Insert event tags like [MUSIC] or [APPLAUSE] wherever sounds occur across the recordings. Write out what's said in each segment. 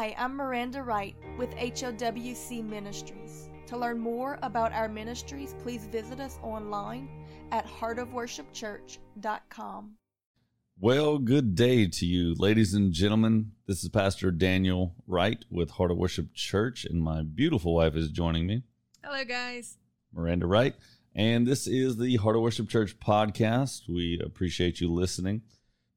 Hi, I'm Miranda Wright with HOWC Ministries. To learn more about our ministries, please visit us online at heartofworshipchurch.com. Well, good day to you, ladies and gentlemen. This is Pastor Daniel Wright with Heart of Worship Church, and my beautiful wife is joining me, Hello, guys. Miranda Wright. And this is the Heart of Worship Church podcast. We appreciate you listening.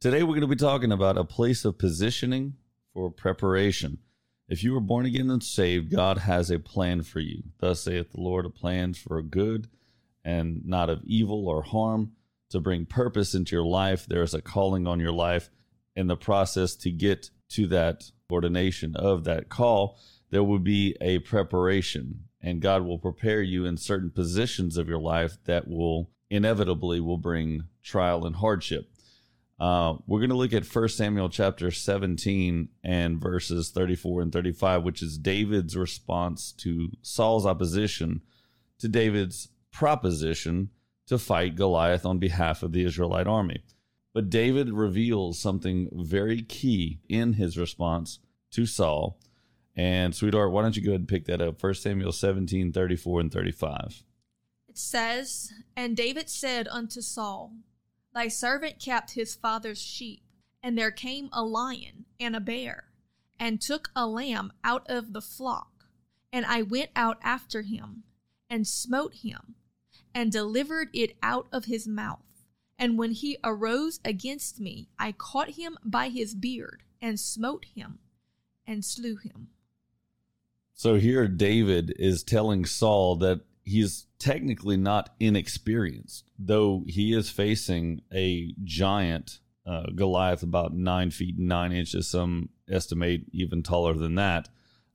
Today, we're going to be talking about a place of positioning for preparation. If you were born again and saved, God has a plan for you. Thus saith the Lord, a plan for good and not of evil or harm to bring purpose into your life. There is a calling on your life. In the process to get to that ordination of that call, there will be a preparation and God will prepare you in certain positions of your life that will inevitably will bring trial and hardship. Uh, we're going to look at 1 Samuel chapter 17 and verses 34 and 35, which is David's response to Saul's opposition to David's proposition to fight Goliath on behalf of the Israelite army. But David reveals something very key in his response to Saul and sweetheart, why don't you go ahead and pick that up? 1 Samuel 17, 34 and 35. It says, And David said unto Saul, Thy servant kept his father's sheep, and there came a lion and a bear, and took a lamb out of the flock. And I went out after him, and smote him, and delivered it out of his mouth. And when he arose against me, I caught him by his beard, and smote him, and slew him. So here David is telling Saul that he's technically not inexperienced, though he is facing a giant uh, Goliath about nine feet nine inches, some estimate even taller than that,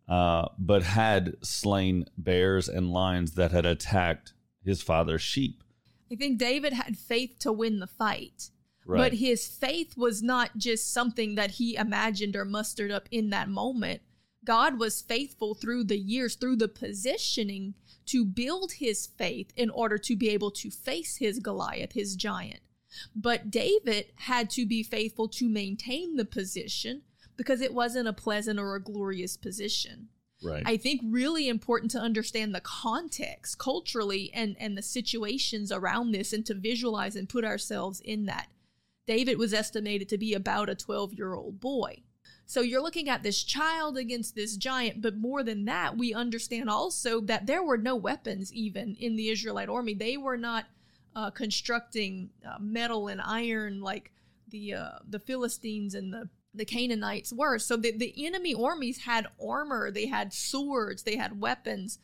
uh, but had slain bears and lions that had attacked his father's sheep. I think David had faith to win the fight. Right. But his faith was not just something that he imagined or mustered up in that moment. God was faithful through the years, through the positioning to build his faith in order to be able to face his Goliath, his giant. But David had to be faithful to maintain the position because it wasn't a pleasant or a glorious position. Right. I think really important to understand the context culturally and, and the situations around this and to visualize and put ourselves in that. David was estimated to be about a 12 year old boy. So you're looking at this child against this giant, but more than that, we understand also that there were no weapons even in the Israelite army. They were not uh, constructing uh, metal and iron like the uh, the Philistines and the the Canaanites were. So the, the enemy armies had armor, they had swords, they had weapons,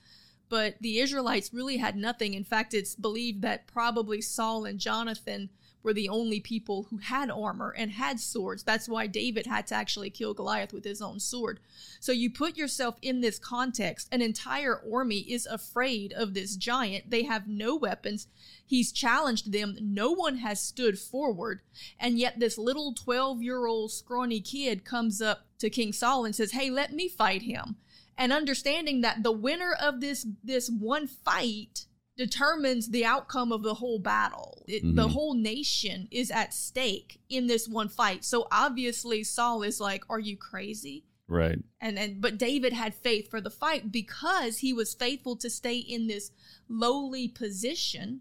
but the Israelites really had nothing. In fact, it's believed that probably Saul and Jonathan were the only people who had armor and had swords. That's why David had to actually kill Goliath with his own sword. So you put yourself in this context. An entire army is afraid of this giant. They have no weapons. He's challenged them. No one has stood forward. And yet this little 12 year old scrawny kid comes up to King Saul and says, Hey, let me fight him. And understanding that the winner of this, this one fight determines the outcome of the whole battle. It, Mhm. The whole nation is at stake in this one fight. So obviously Saul is like, "Are you crazy?" right. And and but David had faith for the fight because he was faithful to stay in this lowly position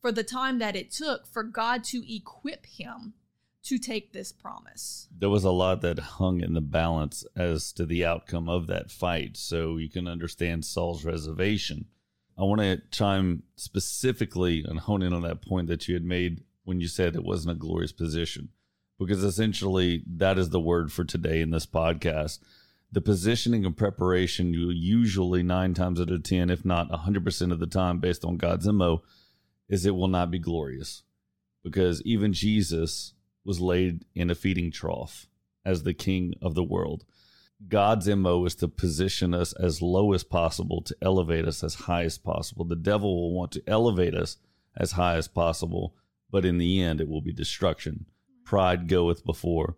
for the time that it took for God to equip him to take this promise. There was a lot that hung in the balance as to the outcome of that fight. So you can understand Saul's reservation. I want to chime specifically and hone in on that point that you had made when you said it wasn't a glorious position, because essentially that is the word for today in this podcast. The positioning and preparation, you usually nine times out of 10, if not 100% of the time, based on God's MO, is it will not be glorious. Because even Jesus was laid in a feeding trough as the king of the world. God's MO is to position us as low as possible to elevate us as high as possible. The devil will want to elevate us as high as possible, but in the end, it will be destruction. Pride goeth before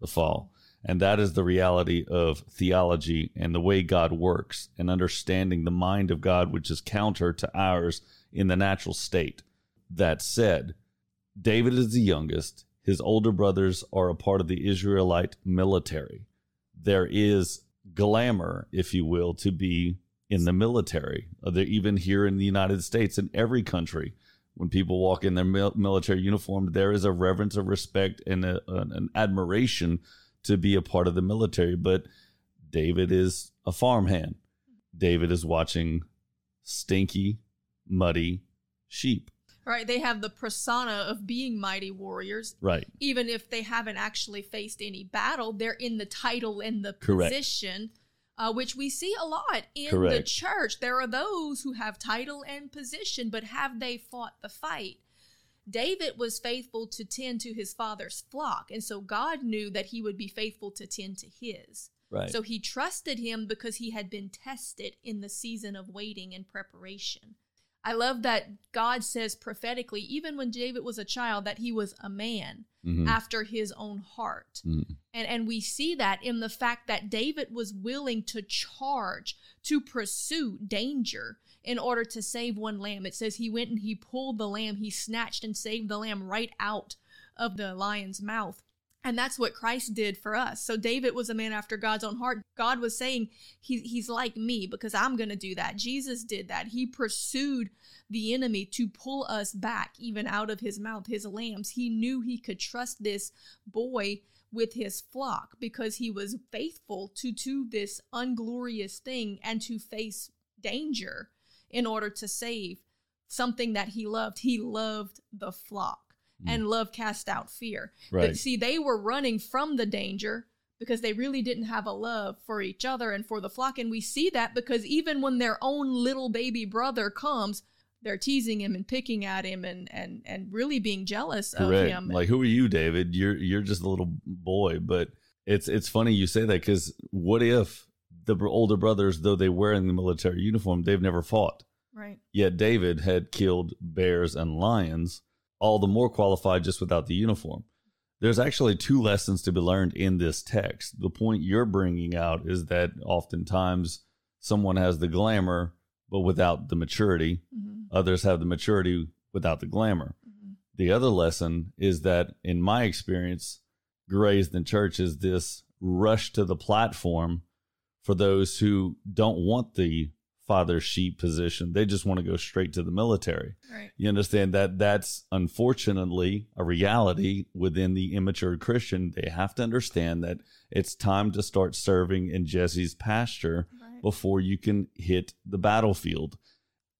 the fall. And that is the reality of theology and the way God works and understanding the mind of God, which is counter to ours in the natural state. That said, David is the youngest. His older brothers are a part of the Israelite military. There is glamour, if you will, to be in the military. Uh, even here in the United States, in every country, when people walk in their mil- military uniform, there is a reverence, a respect, and a, an, an admiration to be a part of the military. But David is a farmhand. David is watching stinky, muddy sheep. Right. They have the persona of being mighty warriors. Right. Even if they haven't actually faced any battle, they're in the title and the Correct. position, uh, which we see a lot in the church. There are those who have title and position, but have they fought the fight? David was faithful to tend to his father's flock, and so God knew that he would be faithful to tend to his. Right. So he trusted him because he had been tested in the season of waiting and preparation. I love that God says prophetically, even when David was a child, that he was a man Mhm. after his own heart. Mhm. And, and we see that in the fact that David was willing to charge, to pursue danger in order to save one lamb. It says he went and he pulled the lamb, he snatched and saved the lamb right out of the lion's mouth. And that's what Christ did for us. So David was a man after God's own heart. God was saying he, he's like me because I'm going to do that. Jesus did that. He pursued the enemy to pull us back even out of his mouth, his lambs. He knew he could trust this boy with his flock because he was faithful to to this unglorious thing and to face danger in order to save something that he loved. He loved the flock Mm. and love cast out fear. Right. But see, they were running from the danger because they really didn't have a love for each other and for the flock. And we see that because even when their own little baby brother comes, they're teasing him and picking at him and and and really being jealous of him. Like, who are you, David? You're you're just a little boy. But it's it's funny you say that because what if the older brothers, though they were in the military uniform, they've never fought. right. Yet David had killed bears and lions, all the more qualified just without the uniform. There's actually two lessons to be learned in this text. The point you're bringing out is that oftentimes someone has the glamour, but without the maturity. Mhm. Others have the maturity without the glamour. Mhm. The other lesson is that, in my experience, raised in church is this rush to the platform for those who don't want the father sheep position. They just want to go straight to the military. Right. You understand that that's unfortunately a reality within the immature Christian. They have to understand that it's time to start serving in Jesse's pasture Right. before you can hit the battlefield.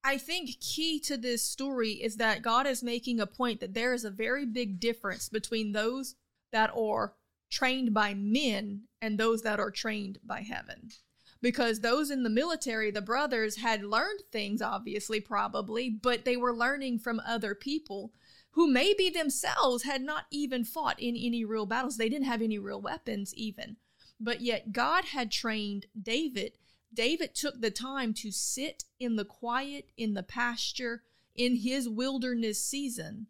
I think key to this story is that God is making a point that there is a very big difference between those that are trained by men and those that are trained by heaven. Because those in the military, the brothers had learned things, obviously, probably, but they were learning from other people who maybe themselves had not even fought in any real battles. They didn't have any real weapons, even. But yet, God had trained David. David took the time to sit in the quiet, in the pasture, in his wilderness season,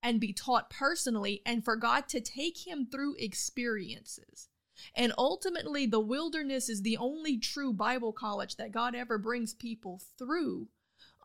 and be taught personally, and for God to take him through experiences. And ultimately, the wilderness is the only true Bible college that God ever brings people through.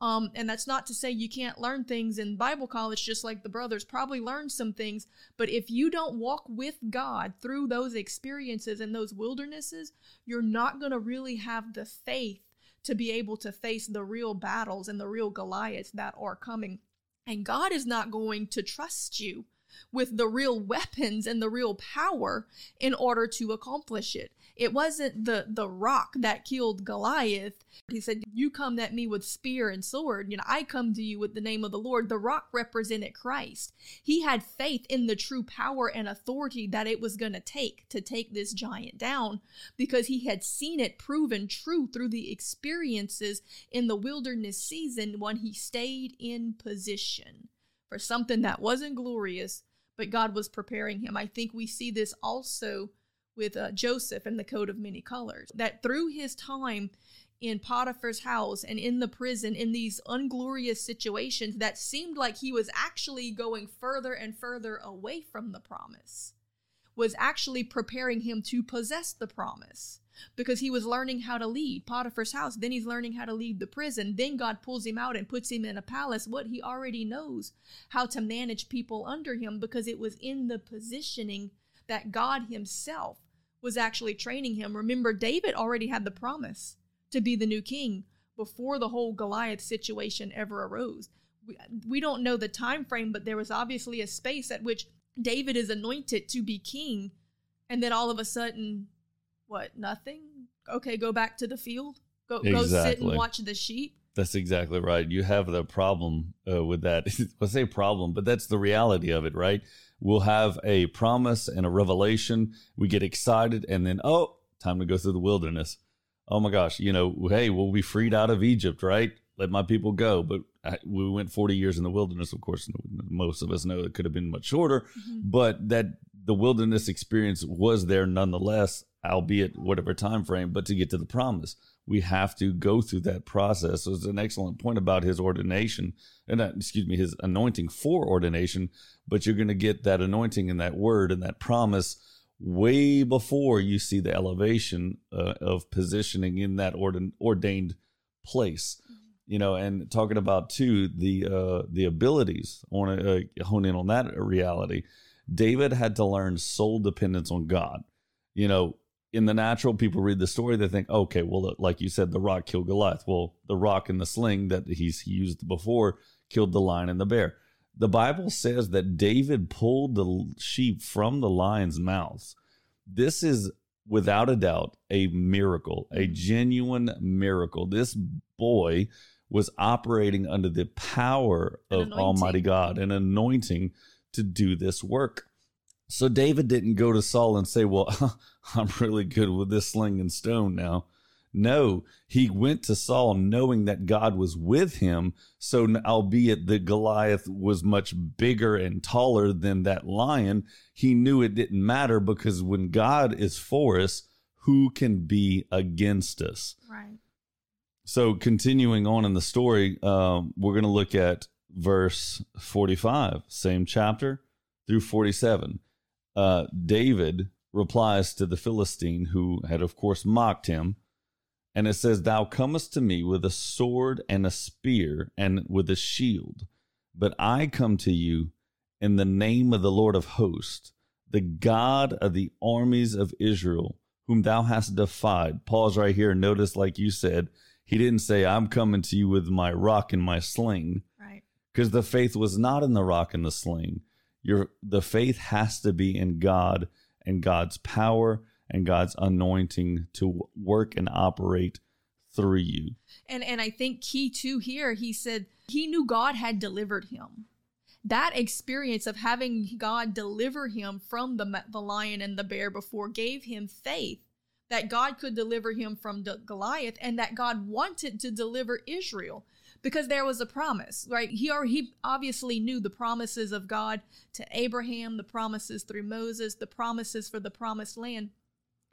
Um, and that's not to say you can't learn things in Bible college, just like the brothers probably learned some things. But if you don't walk with God through those experiences and those wildernesses, you're not going to really have the faith to be able to face the real battles and the real Goliaths that are coming. And God is not going to trust you with the real weapons and the real power in order to accomplish it. It wasn't the the rock that killed Goliath. He said, "You come at me with spear and sword, you know, I come to you with the name of the Lord." The rock represented Christ. He had faith in the true power and authority that it was going to take to take this giant down because he had seen it proven true through the experiences in the wilderness season when he stayed in position for something that wasn't glorious, but God was preparing him. I think we see this also with uh, Joseph and the coat of many colors, that through his time in Potiphar's house and in the prison, in these unglorious situations, that seemed like he was actually going further and further away from the promise, was actually preparing him to possess the promise because he was learning how to lead Potiphar's house. Then he's learning how to lead the prison. Then God pulls him out and puts him in a palace. What he already knows how to manage people under him because it was in the positioning that God himself was actually training him. Remember, David already had the promise to be the new king before the whole Goliath situation ever arose. We, we don't know the time frame, but there was obviously a space at which David is anointed to be king, and then all of a sudden, what? Nothing. Okay, go back to the field. Go go sit and watch the sheep. That's exactly right. You have the problem uh, with that. [LAUGHS] I say problem, but that's the reality of it, right? We'll have a promise and a revelation. We get excited, and then, oh, time to go through the wilderness. Oh my gosh, you know, hey, we'll be freed out of Egypt, right? Let my people go. But I, we went 40 years in the wilderness. Of course, most of us know it could have been much shorter, but that the wilderness experience was there nonetheless, albeit whatever time frame. But to get to the promise, we have to go through that process. So it's an excellent point about his ordination, and uh, excuse me, his anointing for ordination. But you're going to get that anointing and that word and that promise way before you see the elevation uh, of positioning in that ordin- ordained place you know and talking about too the uh the abilities i want to uh, hone in on that reality. David had to learn sole dependence on god. You know in the natural people read the story they think okay well like you said the rock killed goliath. Well the rock and the sling that he's used before killed the lion and the bear. The bible says that david pulled the sheep from the lion's mouths. This is without a doubt a miracle a genuine miracle. This boy was operating under the power of anointing. almighty god an anointing to do this work so David didn't go to Saul and say, Well, [LAUGHS] I'm really good with this sling and stone now. No, he went to Saul knowing that God was with him. So, albeit that Goliath was much bigger and taller than that lion, he knew it didn't matter because when God is for us, who can be against us? So, continuing on in the story, um, we're going to look at verse 45, same chapter through 47. Uh, David replies to the Philistine who had, of course, mocked him. And it says, Thou comest to me with a sword and a spear and with a shield, but I come to you in the name of the Lord of hosts, the God of the armies of Israel, whom thou hast defied. Pause right here. Notice, like you said, he didn't say, I'm coming to you with my rock and my sling, Right. because the faith was not in the rock and the sling. Your the faith has to be in God and God's power and God's anointing to work and operate through you. And and I think key too here, he said he knew God had delivered him. That experience of having God deliver him from the the lion and the bear before gave him faith that God could deliver him from Goliath and that God wanted to deliver Israel because there was a promise, right? He already, he obviously knew the promises of God to Abraham, the promises through Moses, the promises for the promised land.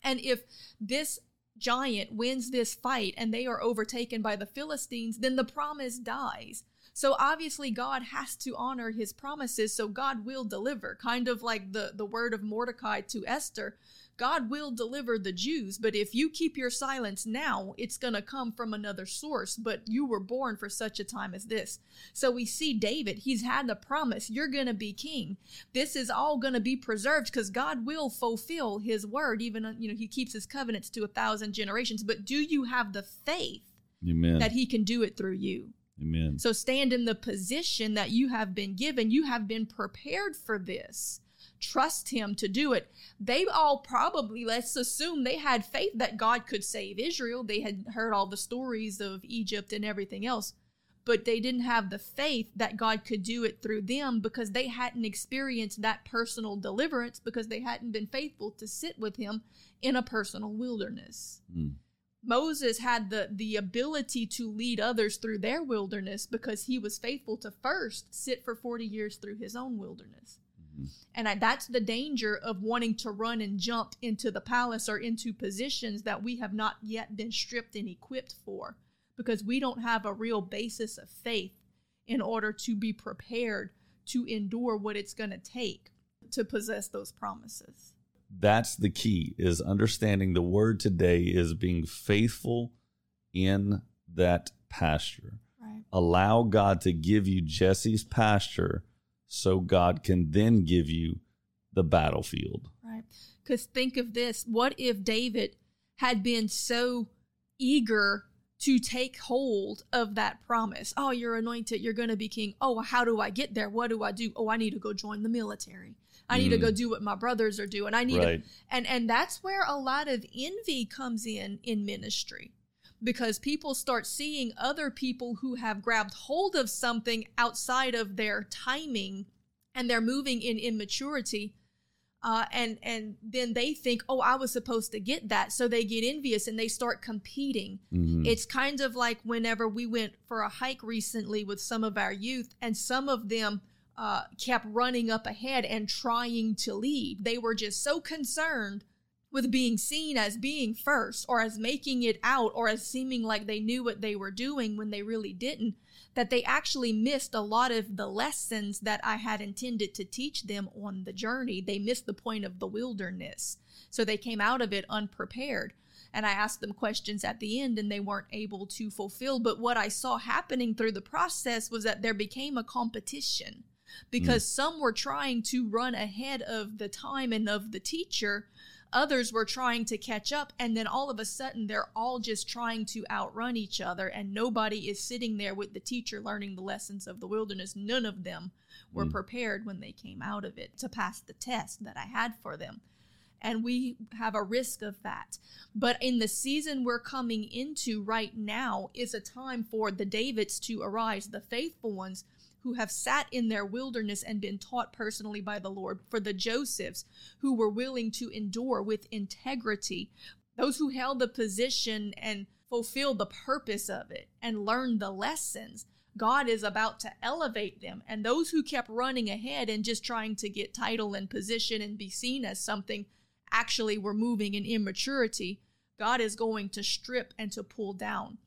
And if this giant wins this fight and they are overtaken by the Philistines, then the promise dies. So obviously God has to honor his promises, so God will deliver. Kind of like the, the word of Mordecai to Esther. God will deliver the Jews, but if you keep your silence now, it's going to come from another source. But you were born for such a time as this. So we see David, he's had the promise, you're going to be king. This is all going to be preserved because God will fulfill his word, even, you know, he keeps his covenants to a thousand generations. But do you have the faith Amen. that he can do it through you? Amen. So stand in the position that you have been given. You have been prepared for this. Trust him to do it. They all probably, let's assume, they had faith that God could save Israel. They had heard all the stories of Egypt and everything else, but they didn't have the faith that God could do it through them because they hadn't experienced that personal deliverance because they hadn't been faithful to sit with him in a personal wilderness. Mm. Moses had the the ability to lead others through their wilderness because he was faithful to first sit for 40 years through his own wilderness. Mhm. And I, that's the danger of wanting to run and jump into the palace or into positions that we have not yet been stripped and equipped for because we don't have a real basis of faith in order to be prepared to endure what it's going to take to possess those promises. That's the key is understanding the word today is being faithful in that pasture. Right. Allow God to give you Jesse's pasture so God can then give you the battlefield. Right. Because think of this what if David had been so eager to take hold of that promise? Oh, you're anointed, you're going to be king. Oh, how do I get there? What do I do? Oh, I need to go join the military. I need mm. to go mm. do what my brothers are doing. I need right. to, and and that's where a lot of envy comes in in ministry because people start seeing other people who have grabbed hold of something outside of their timing and they're moving in immaturity uh, and and then they think oh i was supposed to get that so they get envious and they start competing mm-hmm. it's kind of like whenever we went for a hike recently with some of our youth and some of them uh, kept running up ahead and trying to lead they were just so concerned with being seen as being first or as making it out or as seeming like they knew what they were doing when they really didn't, that they actually missed a lot of the lessons that I had intended to teach them on the journey. They missed the point of the wilderness. So they came out of it unprepared. And I asked them questions at the end and they weren't able to fulfill. But what I saw happening through the process was that there became a competition because mm. some were trying to run ahead of the time and of the teacher Others were trying to catch up, and then all of a sudden they're all just trying to outrun each other, and nobody is sitting there with the teacher learning the lessons of the wilderness. None of them were mm. prepared when they came out of it to pass the test that I had for them. And we have a risk of that. But in the season we're coming into right now is a time for the Davids to arise, the faithful ones who have sat in their wilderness and been taught personally by the Lord, for the Josephs who were willing to endure with integrity, those who held the position and fulfilled the purpose of it and learned the lessons. God is about to elevate them. And those who kept running ahead and just trying to get title and position and be seen as something actually were moving in immaturity, God is going to strip and to pull down.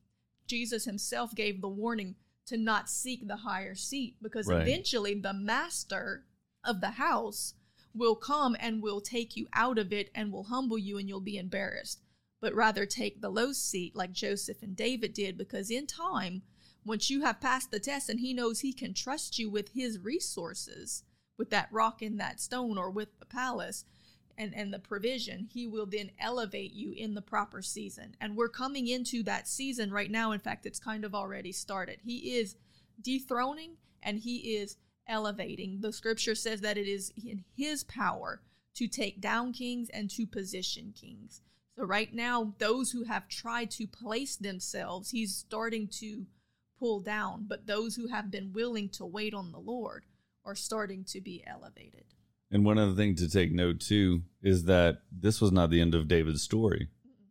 Jesus himself gave the warning to not seek the higher seat because right. eventually the master of the house will come and will take you out of it and will humble you and you'll be embarrassed but rather take the low seat like Joseph and David did because in time once you have passed the test and he knows he can trust you with his resources with that rock and that stone or with the palace and, and the provision, he will then elevate you in the proper season. And we're coming into that season right now. In fact, it's kind of already started. He is dethroning and he is elevating. The scripture says that it is in his power to take down kings and to position kings. So, right now, those who have tried to place themselves, he's starting to pull down. But those who have been willing to wait on the Lord are starting to be elevated. And one other thing to take note too is that this was not the end of David's story.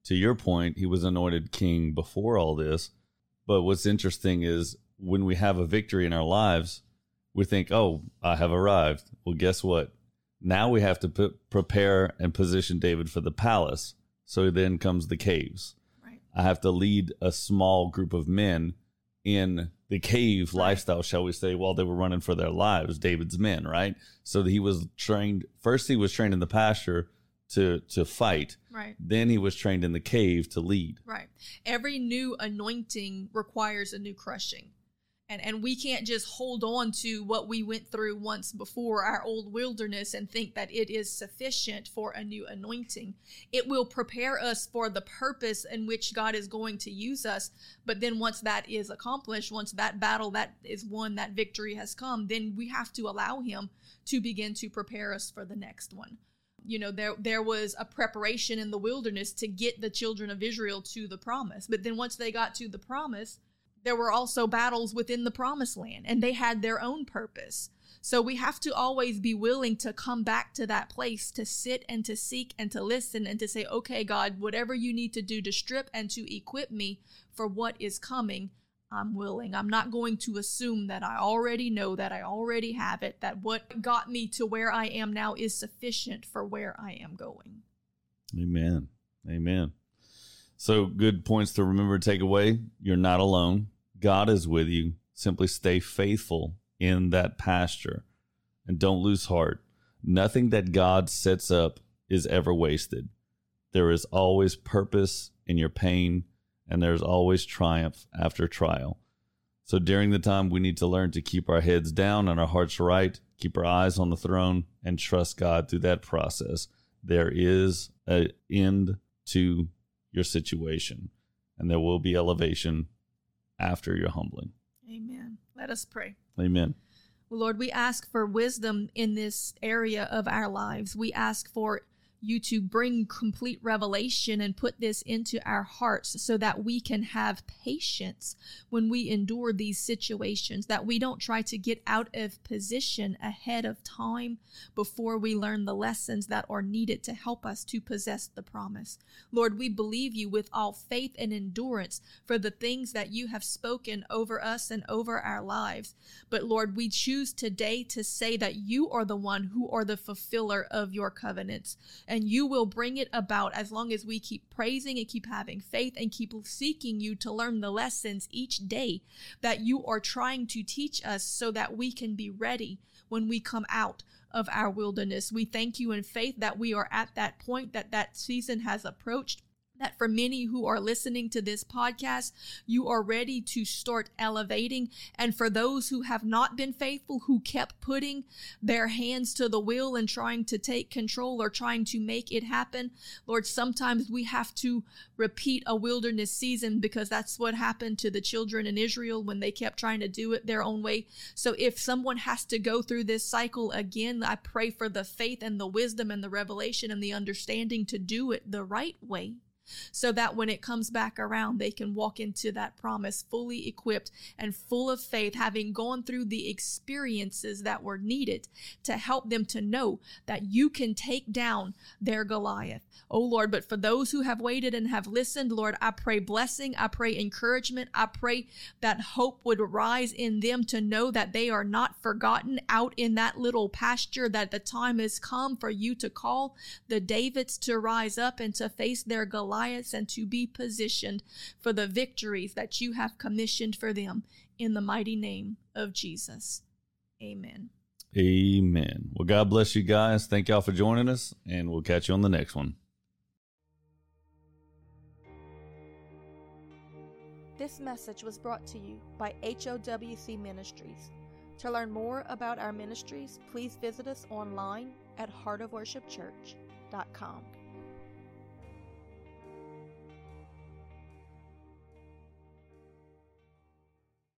To your point, he was anointed king before all this. But what's interesting is when we have a victory in our lives, we think, "Oh, I have arrived." Well, guess what? Now we have to put, prepare and position David for the palace. So then comes the caves. Right. I have to lead a small group of men in the cave lifestyle, shall we say, while they were running for their lives, David's men, right? So he was trained first he was trained in the pasture to to fight. Right. Then he was trained in the cave to lead. Right. Every new anointing requires a new crushing and and we can't just hold on to what we went through once before our old wilderness and think that it is sufficient for a new anointing. It will prepare us for the purpose in which god is going to use us. But then once that is accomplished once that battle that is won that victory has come then we have to allow him to begin to prepare us for the next one. You know there there was a preparation in the wilderness to get the children of Israel to the promise. But then once they got to the promise there were also battles within the promised land and they had their own purpose. So we have to always be willing to come back to that place to sit and to seek and to listen and to say, okay, God, whatever you need to do to strip and to equip me for what is coming, I'm willing. I'm not going to assume that I already know, that I already have it, that what got me to where I am now is sufficient for where I am going. Amen. Amen. So, good points to remember to take away. You're not alone. God is with you. Simply stay faithful in that pasture and don't lose heart. Nothing that God sets up is ever wasted. There is always purpose in your pain, and there's always triumph after trial. So during the time, we need to learn to keep our heads down and our hearts right, keep our eyes on the throne, and trust God through that process. there is an end to your situation and there will be elevation after your humbling. Amen. Let us pray. Amen. Lord, we ask for wisdom in this area of our lives. We ask for you to bring complete revelation and put this into our hearts so that we can have patience when we endure these situations, that we don't try to get out of position ahead of time before we learn the lessons that are needed to help us to possess the promise. Lord, we believe you with all faith and endurance for the things that you have spoken over us and over our lives. But Lord, we choose today to say that you are the one who are the fulfiller of your covenants and you will bring it about as long as we keep praising and keep having faith and keep seeking you to learn the lessons each day that you are trying to teach us so that we can be ready when we come out of our wilderness. We thank you in faith that we are at that point that that season has approached that for many who are listening to this podcast, you are ready to start elevating. And for those who have not been faithful, who kept putting their hands to the wheel and trying to take control or trying to make it happen, Lord, sometimes we have to repeat a wilderness season because that's what happened to the children in Israel when they kept trying to do it their own way. So if someone has to go through this cycle again, I pray for the faith and the wisdom and the revelation and the understanding to do it the right way so that when it comes back around, they can walk into that promise fully equipped and full of faith, having gone through the experiences that were needed to help them to know that you can take down their Goliath. Oh Lord, but for those who have waited and have listened, Lord, I pray blessing, I pray encouragement, I pray that hope would rise in them to know that they are not forgotten out in that little pasture, that the time has come for you to call the Davids to rise up and to face their Goliath and to be positioned for the victories that you have commissioned for them in the mighty name of Jesus. Amen. Amen. Well, God bless you guys. Thank y'all for joining us, and we'll catch you on the next one. This message was brought to you by HOWC Ministries. To learn more about our ministries, please visit us online at heartofworshipchurch.com.